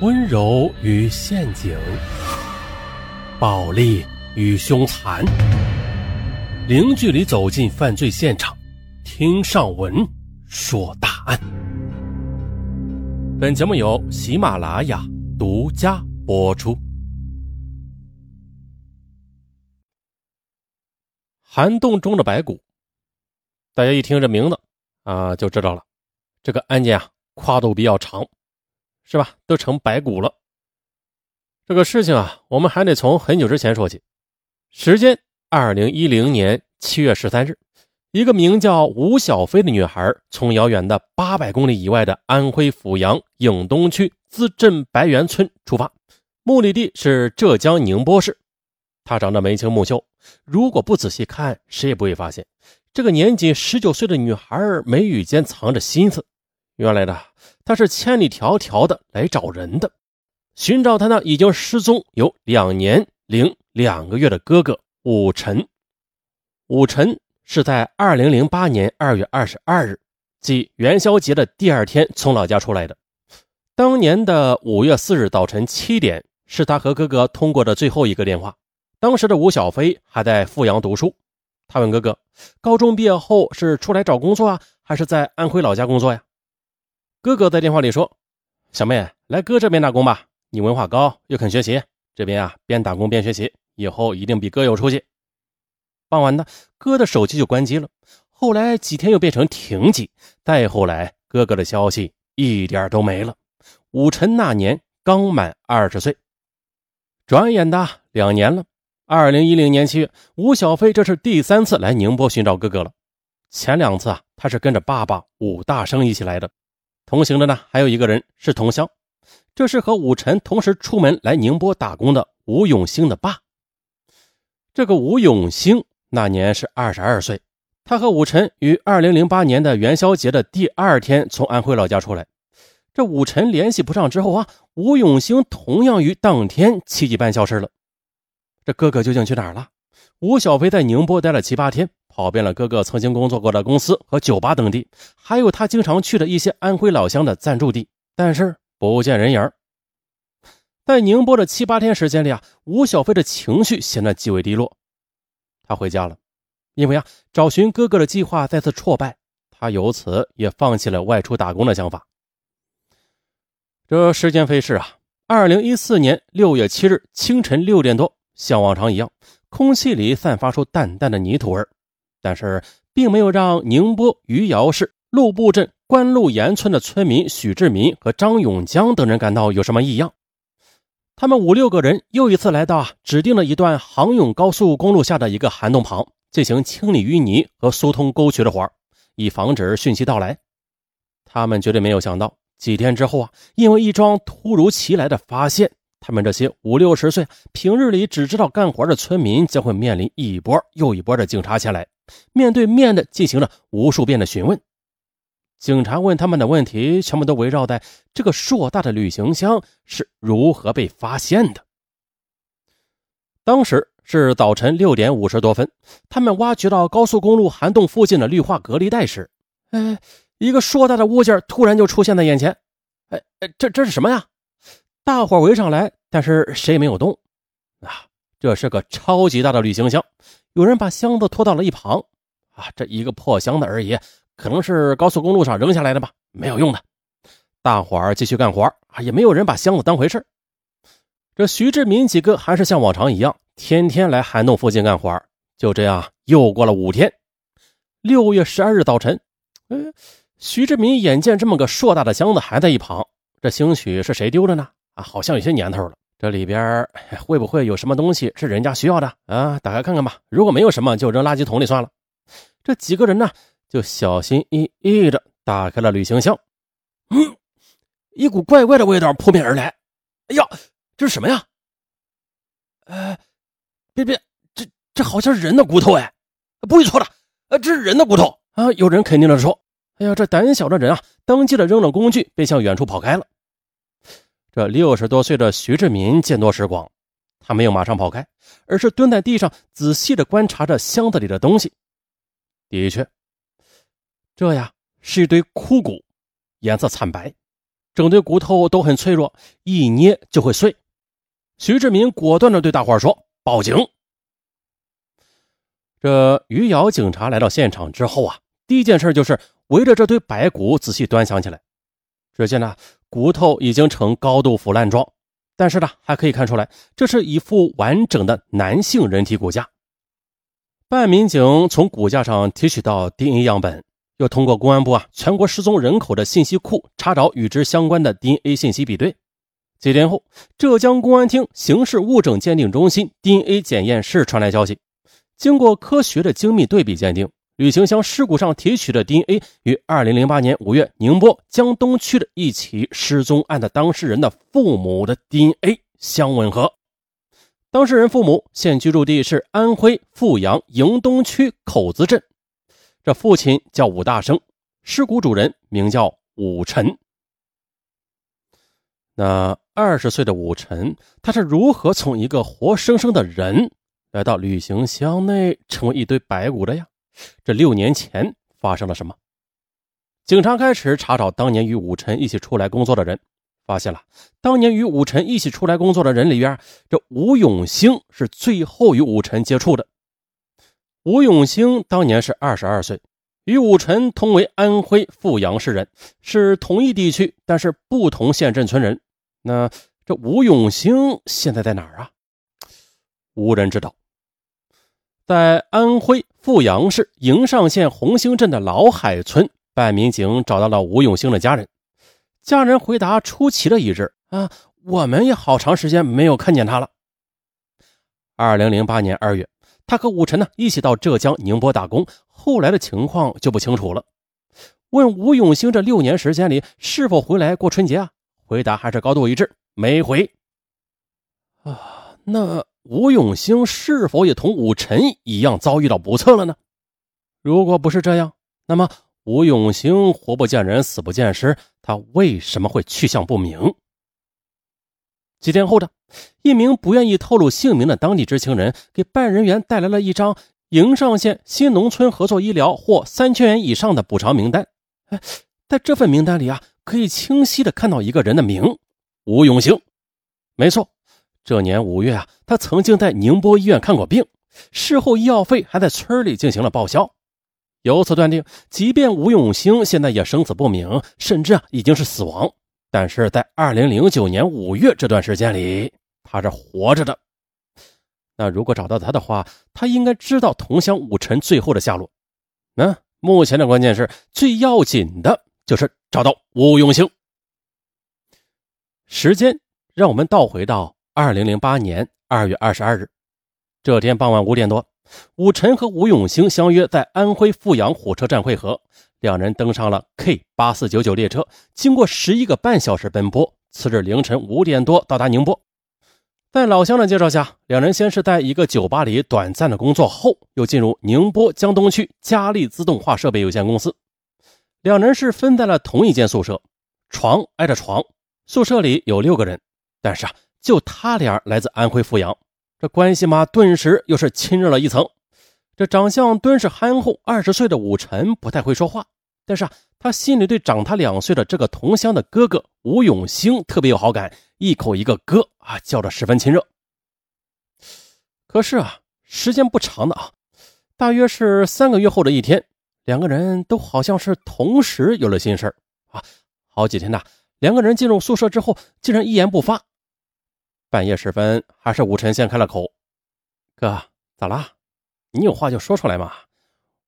温柔与陷阱，暴力与凶残，零距离走进犯罪现场，听上文说大案。本节目由喜马拉雅独家播出。寒洞中的白骨，大家一听这名字啊，就知道了，这个案件啊，跨度比较长。是吧？都成白骨了。这个事情啊，我们还得从很久之前说起。时间：二零一零年七月十三日，一个名叫吴小飞的女孩从遥远的八百公里以外的安徽阜阳颍东区资镇白园村出发，目的地是浙江宁波市。她长得眉清目秀，如果不仔细看，谁也不会发现这个年仅十九岁的女孩眉宇间藏着心思。原来的他是千里迢迢的来找人的，寻找他那已经失踪有两年零两个月的哥哥武晨。武晨是在二零零八年二月二十二日，即元宵节的第二天从老家出来的。当年的五月四日早晨七点，是他和哥哥通过的最后一个电话。当时的吴小飞还在阜阳读书，他问哥哥：“高中毕业后是出来找工作啊，还是在安徽老家工作呀？”哥哥在电话里说：“小妹，来哥这边打工吧，你文化高又肯学习，这边啊边打工边学习，以后一定比哥有出息。”傍晚呢，哥的手机就关机了。后来几天又变成停机，再后来，哥哥的消息一点都没了。武晨那年刚满二十岁，转眼的两年了。二零一零年七月，吴小飞这是第三次来宁波寻找哥哥了。前两次啊，他是跟着爸爸武大生一起来的。同行的呢，还有一个人是同乡，这是和武晨同时出门来宁波打工的吴永兴的爸。这个吴永兴那年是二十二岁，他和武晨于二零零八年的元宵节的第二天从安徽老家出来。这武晨联系不上之后啊，吴永兴同样于当天七点半消失了。这哥哥究竟去哪儿了？吴小飞在宁波待了七八天。跑遍了哥哥曾经工作过的公司和酒吧等地，还有他经常去的一些安徽老乡的暂住地，但是不见人影。在宁波的七八天时间里啊，吴小飞的情绪显得极为低落。他回家了，因为啊，找寻哥哥的计划再次挫败，他由此也放弃了外出打工的想法。这时间飞逝啊，二零一四年六月七日清晨六点多，像往常一样，空气里散发出淡淡的泥土味但是，并没有让宁波余姚市陆埠镇关路岩村的村民许志民和张永江等人感到有什么异样。他们五六个人又一次来到指定的一段杭甬高速公路下的一个涵洞旁，进行清理淤泥和疏通沟渠的活以防止汛期到来。他们绝对没有想到，几天之后啊，因为一桩突如其来的发现。他们这些五六十岁、平日里只知道干活的村民，将会面临一波又一波的警察前来，面对面的进行了无数遍的询问。警察问他们的问题，全部都围绕在这个硕大的旅行箱是如何被发现的。当时是早晨六点五十多分，他们挖掘到高速公路涵洞附近的绿化隔离带时，哎，一个硕大的物件突然就出现在眼前。哎哎，这这是什么呀？大伙围上来，但是谁也没有动。啊，这是个超级大的旅行箱，有人把箱子拖到了一旁。啊，这一个破箱子而已，可能是高速公路上扔下来的吧，没有用的。大伙儿继续干活，啊，也没有人把箱子当回事。这徐志民几个还是像往常一样，天天来涵洞附近干活。就这样，又过了五天。六月十二日早晨，嗯，徐志民眼见这么个硕大的箱子还在一旁，这兴许是谁丢的呢？啊，好像有些年头了。这里边会不会有什么东西是人家需要的啊？打开看看吧。如果没有什么，就扔垃圾桶里算了。这几个人呢，就小心翼翼的打开了旅行箱。嗯，一股怪怪的味道扑面而来。哎呀，这是什么呀？哎，别别，这这好像是人的骨头哎！不会错的，呃，这是人的骨头啊！有人肯定的说：“哎呀，这胆小的人啊，当即的扔了工具，便向远处跑开了。”这六十多岁的徐志民见多识广，他没有马上跑开，而是蹲在地上仔细的观察着箱子里的东西。的确，这呀是一堆枯骨，颜色惨白，整堆骨头都很脆弱，一捏就会碎。徐志明果断的对大伙说：“报警！”这余姚警察来到现场之后啊，第一件事就是围着这堆白骨仔细端详起来。只见呢，骨头已经呈高度腐烂状，但是呢，还可以看出来这是一副完整的男性人体骨架。办案民警从骨架上提取到 DNA 样本。又通过公安部啊全国失踪人口的信息库查找与之相关的 DNA 信息比对，几天后，浙江公安厅刑事物证鉴定中心 DNA 检验室传来消息，经过科学的精密对比鉴定，旅行箱尸骨上提取的 DNA 与2008年5月宁波江东区的一起失踪案的当事人的父母的 DNA 相吻合。当事人父母现居住地是安徽阜阳迎东区口子镇。这父亲叫武大生，尸骨主人名叫武晨。那二十岁的武晨，他是如何从一个活生生的人来到旅行箱内，成为一堆白骨的呀？这六年前发生了什么？警察开始查找当年与武晨一起出来工作的人，发现了当年与武晨一起出来工作的人里边，这吴永兴是最后与武晨接触的。吴永兴当年是二十二岁，与武晨同为安徽阜阳市人，是同一地区，但是不同县镇村人。那这吴永兴现在在哪儿啊？无人知道。在安徽阜阳市颍上县红星镇的老海村，办案民警找到了吴永兴的家人。家人回答出奇的一致：啊，我们也好长时间没有看见他了。二零零八年二月。他和武晨呢一起到浙江宁波打工，后来的情况就不清楚了。问吴永兴这六年时间里是否回来过春节啊？回答还是高度一致，没回。啊，那吴永兴是否也同武晨一样遭遇到不测了呢？如果不是这样，那么吴永兴活不见人，死不见尸，他为什么会去向不明？几天后的。一名不愿意透露姓名的当地知情人给办案人员带来了一张营上县新农村合作医疗获三千元以上的补偿名单。哎，在这份名单里啊，可以清晰的看到一个人的名吴永兴。没错，这年五月啊，他曾经在宁波医院看过病，事后医药费还在村里进行了报销。由此断定，即便吴永兴现在也生死不明，甚至啊已经是死亡，但是在二零零九年五月这段时间里。他是活着的，那如果找到他的话，他应该知道同乡武臣最后的下落。那目前的关键是最要紧的就是找到吴永兴。时间让我们倒回到二零零八年二月二十二日，这天傍晚五点多，武晨和吴永兴相约在安徽阜阳火车站会合，两人登上了 K 八四九九列车，经过十一个半小时奔波，次日凌晨五点多到达宁波。在老乡的介绍下，两人先是在一个酒吧里短暂的工作，后又进入宁波江东区佳利自动化设备有限公司。两人是分在了同一间宿舍，床挨着床。宿舍里有六个人，但是啊，就他俩来自安徽阜阳，这关系嘛，顿时又是亲热了一层。这长相敦实憨厚、二十岁的武臣不太会说话，但是啊，他心里对长他两岁的这个同乡的哥哥吴永兴特别有好感。一口一个哥啊，叫着十分亲热。可是啊，时间不长的啊，大约是三个月后的一天，两个人都好像是同时有了心事啊。好几天呐，两个人进入宿舍之后，竟然一言不发。半夜时分，还是武晨先开了口：“哥，咋啦？你有话就说出来嘛。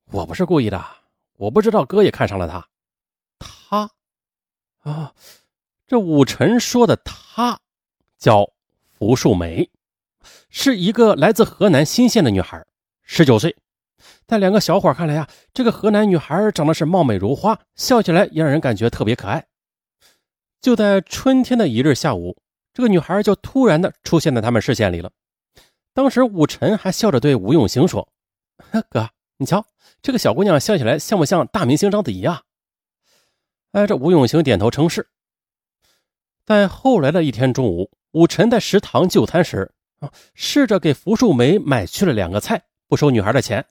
我不是故意的，我不知道哥也看上了他。他啊。”这武晨说的她叫福树梅，是一个来自河南新县的女孩，十九岁。在两个小伙看来呀，这个河南女孩长得是貌美如花，笑起来也让人感觉特别可爱。就在春天的一日下午，这个女孩就突然的出现在他们视线里了。当时武晨还笑着对吴永兴说：“哥，你瞧这个小姑娘笑起来像不像大明星章子怡啊？”哎，这吴永兴点头称是。在后来的一天中午，武晨在食堂就餐时，啊，试着给福树梅买去了两个菜，不收女孩的钱。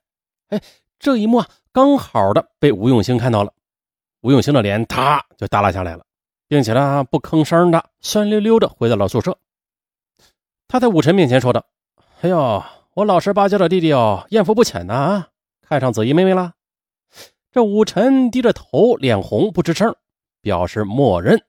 哎，这一幕啊，刚好的被吴永兴看到了，吴永兴的脸啪就耷拉下来了。并且呢不吭声的，酸溜溜的回到了宿舍。他在武臣面前说道：“哎呦，我老实巴交的弟弟哦，艳福不浅呐啊，看上紫衣妹妹了。”这武臣低着头，脸红不吱声，表示默认